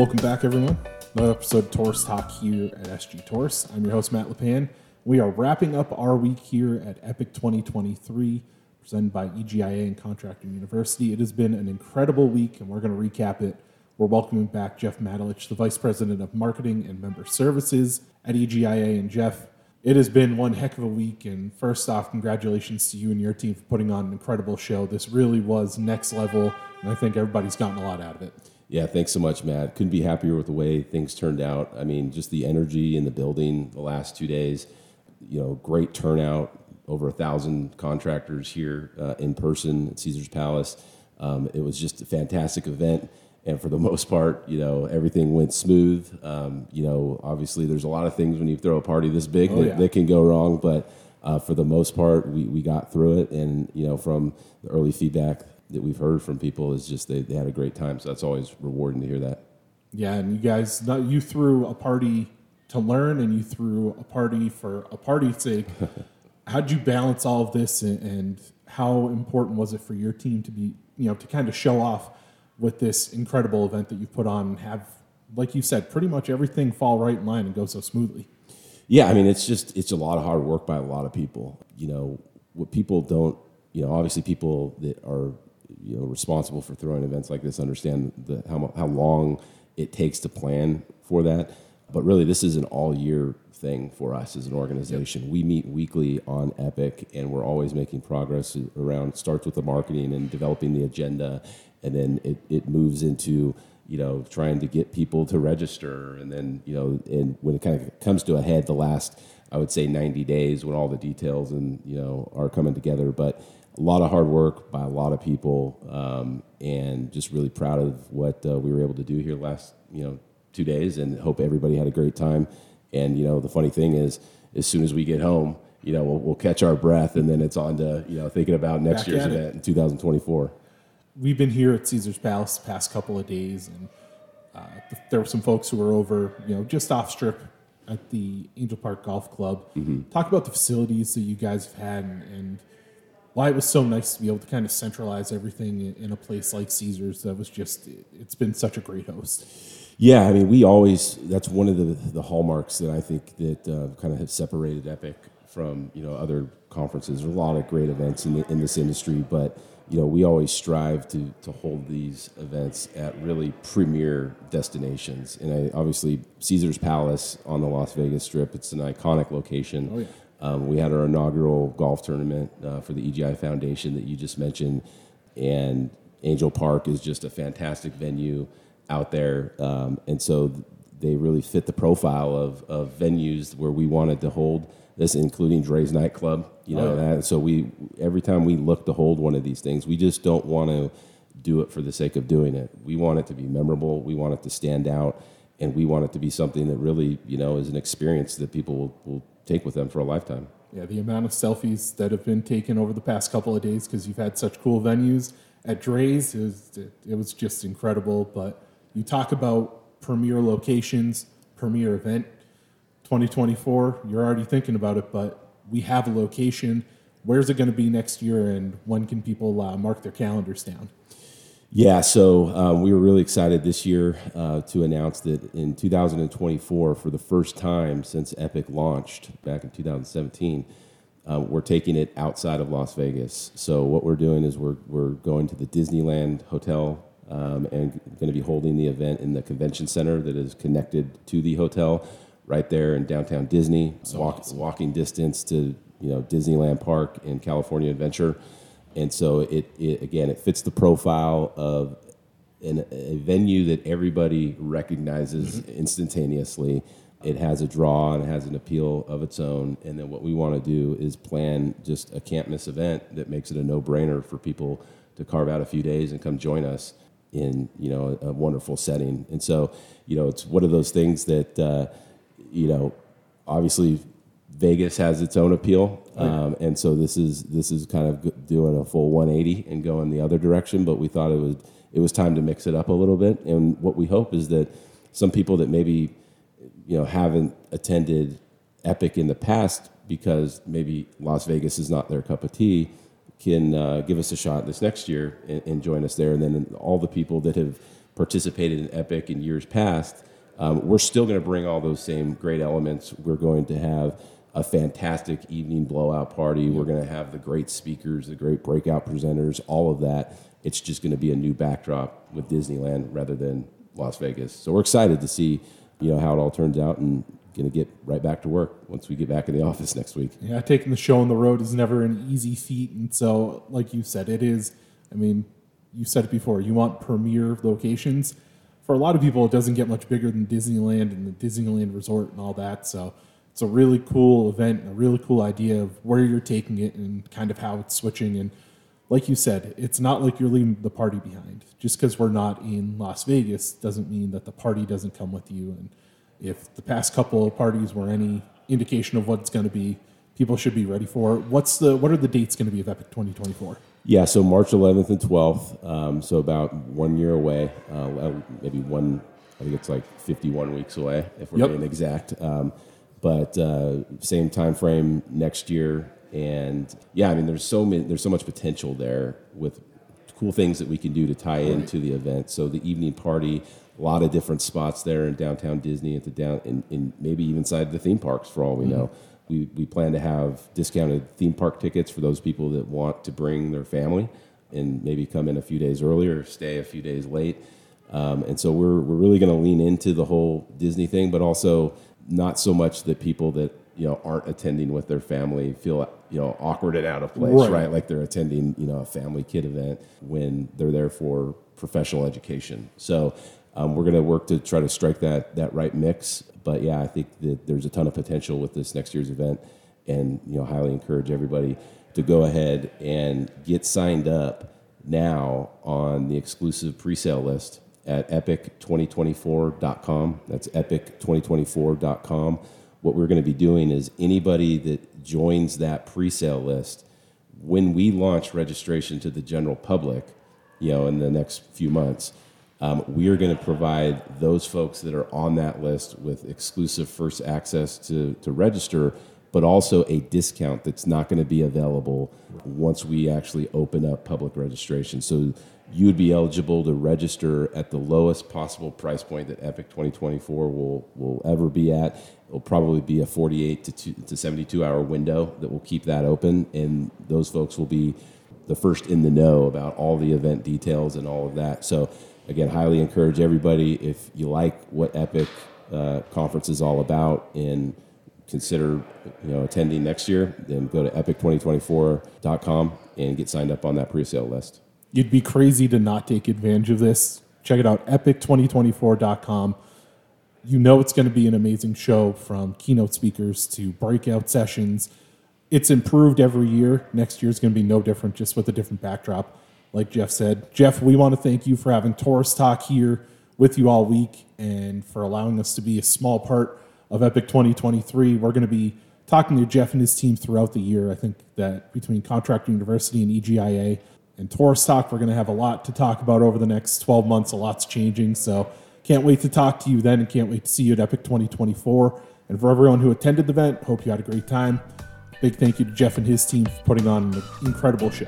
Welcome back, everyone. Another episode of Taurus Talk here at SG Taurus. I'm your host, Matt LePan. We are wrapping up our week here at Epic 2023, presented by EGIA and Contracting University. It has been an incredible week, and we're going to recap it. We're welcoming back Jeff Matulich, the Vice President of Marketing and Member Services at EGIA. And Jeff, it has been one heck of a week. And first off, congratulations to you and your team for putting on an incredible show. This really was next level, and I think everybody's gotten a lot out of it. Yeah, thanks so much, Matt. Couldn't be happier with the way things turned out. I mean, just the energy in the building the last two days. You know, great turnout. Over a thousand contractors here uh, in person at Caesar's Palace. Um, it was just a fantastic event, and for the most part, you know, everything went smooth. Um, you know, obviously, there's a lot of things when you throw a party this big Oh, that, yeah. that can go wrong, but uh, for the most part, we, we got through it. And you know, from the early feedback that we've heard from people is just they, they had a great time. So that's always rewarding to hear that. Yeah, and you guys, you threw a party to learn, and you threw a party for a party's sake. How'd you balance all of this, and, and how important was it for your team to be, you know, to kind of show off with this incredible event that you put on, and have, like you said, pretty much everything fall right in line and go so smoothly? Yeah, I mean, it's just it's a lot of hard work by a lot of people. You know, what people don't, you know, obviously people that are you know responsible for throwing events like this understand the how how long it takes to plan for that. But really, this is an all year thing for us as an organization. We meet weekly on Epic, and we're always making progress around. Starts with the marketing and developing the agenda, and then it, it moves into you know, trying to get people to register. And then, you know, and when it kind of comes to a head, the last, I would say 90 days when all the details and, you know, are coming together. But a lot of hard work by a lot of people um, and just really proud of what uh, we were able to do here last, you know, two days and hope everybody had a great time. And, you know, the funny thing is, as soon as we get home, you know, we'll, we'll catch our breath and then it's on to, you know, thinking about next Back year's event in 2024. we've been here at Caesar's Palace the past couple of days, and uh, there were some folks who were over, you know, just off strip at the Angel Park Golf Club. Talk about the facilities that you guys have had and, and why it was so nice to be able to kind of centralize everything in, in a place like Caesar's. That was just, it, it's been such a great host. Yeah, I mean, we always that's one of the the hallmarks that I think that uh, kind of have separated Epic from you know other conferences. There's a lot of great events in the, in this industry, but you know we always strive to to hold these events at really premier destinations. And I, obviously, Caesar's Palace on the Las Vegas Strip. It's an iconic location. Oh, yeah. Um, we had our inaugural golf tournament uh, for the EGI Foundation that you just mentioned, and Angel Park is just a fantastic venue out there, um, and so they really fit the profile of, of venues where we wanted to hold this, including Drai's nightclub. You know, Oh, yeah. that, so we every time we look to hold one of these things, we just don't want to do it for the sake of doing it. We want it to be memorable. We want it to stand out, and we want it to be something that really, you know, is an experience that people will, will take with them for a lifetime. Yeah, the amount of selfies that have been taken over the past couple of days because you've had such cool venues at Drai's, it was, it was just incredible. But you talk about premier locations, premier event, 2024, you're already thinking about it, but we have a location. Where's it going to be next year, and when can people uh, mark their calendars down? Yeah, so um, we were really excited this year uh, to announce that in 2024, for the first time since Epic launched back in 2017, uh, we're taking it outside of Las Vegas. So what we're doing is we're we're going to the Disneyland Hotel um, and going to be holding the event in the convention center that is connected to the hotel, right there in downtown Disney, walk, walking distance to you know Disneyland Park and California Adventure. And so it, it again, it fits the profile of an, a venue that everybody recognizes instantaneously. It has a draw and it has an appeal of its own. And then what we want to do is plan just a can't miss event that makes it a no brainer for people to carve out a few days and come join us in you know a, wonderful setting. And so you know it's one of those things that uh, you know obviously Vegas has its own appeal, um, and so this is this is kind of doing a full 180 and going the other direction. But we thought it was it was time to mix it up a little bit, and what we hope is that some people that maybe you know haven't attended Epic in the past because maybe Las Vegas is not their cup of tea can uh, give us a shot this next year and, and join us there, and then all the people that have participated in Epic in years past, um, we're still going to bring all those same great elements. We're going to have a fantastic evening blowout party. We're going to have the great speakers, the great breakout presenters, all of that. It's just going to be a new backdrop with Disneyland rather than Las Vegas. So we're excited to see, you know, how it all turns out and going to get right back to work once we get back in the office next week. Yeah, taking the show on the road is never an easy feat, and so like you said, it is. I mean, you said it before. You want premier locations. For a lot of people, it doesn't get much bigger than Disneyland and the Disneyland Resort and all that. So it's a really cool event, a really cool idea of where you're taking it and kind of how it's switching. And like you said, it's not like you're leaving the party behind. Just because we're not in Las Vegas doesn't mean that the party doesn't come with you. And if the past couple of parties were any indication of what it's going to be, people should be ready for it. What's the what are the dates going to be of Epic 2024? Yeah, so March 11th and 12th, um, so about one year away, uh, maybe one. I think it's like 51 weeks away if we're yep. being exact. Um, but uh, same time frame next year, and yeah, I mean, there's so many, there's so much potential there with cool things that we can do to tie into the event. So the evening party, a lot of different spots there in downtown Disney, at the down, in, in maybe even inside the theme parks for all we mm-hmm. know. We, we plan to have discounted theme park tickets for those people that want to bring their family and maybe come in a few days earlier, stay a few days late. Um, and so we're, we're really going to lean into the whole Disney thing, but also not so much that people that you know aren't attending with their family feel you know awkward and out of place, right? right? Like they're attending you know a family kid event when they're there for professional education. So um, we're going to work to try to strike that that right mix. But yeah, I think that there's a ton of potential with this next year's event, and you know, highly encourage everybody to go ahead and get signed up now on the exclusive pre-sale list at epic2024.com. That's epic2024.com. What we're going to be doing is anybody that joins that pre-sale list, when we launch registration to the general public, you know, in the next few months um, we are going to provide those folks that are on that list with exclusive first access to, to register, but also a discount that's not going to be available once we actually open up public registration. So you would be eligible to register at the lowest possible price point that Epic 2024 will, will ever be at. It'll probably be a 48 to, two, to 72 hour window that will keep that open, and those folks will be the first in the know about all the event details and all of that. So again, highly encourage everybody if you like what Epic uh, conference is all about and consider you know attending next year, then go to epic2024.com and get signed up on that pre-sale list. You'd be crazy to not take advantage of this. Check it out, epic2024.com. You know it's going to be an amazing show from keynote speakers to breakout sessions. It's improved every year. Next year is going to be no different, just with a different backdrop like Jeff said. Jeff, we want to thank you for having Tourist Talk here with you all week and for allowing us to be a small part of Epic 2023. We're going to be talking to Jeff and his team throughout the year. I think that between Contractor University and EGIA and Tourist Talk, we're going to have a lot to talk about over the next 12 months. A lot's changing. So can't wait to talk to you then and can't wait to see you at Epic 2024. And for everyone who attended the event, hope you had a great time. Big thank you to Jeff and his team for putting on an incredible show.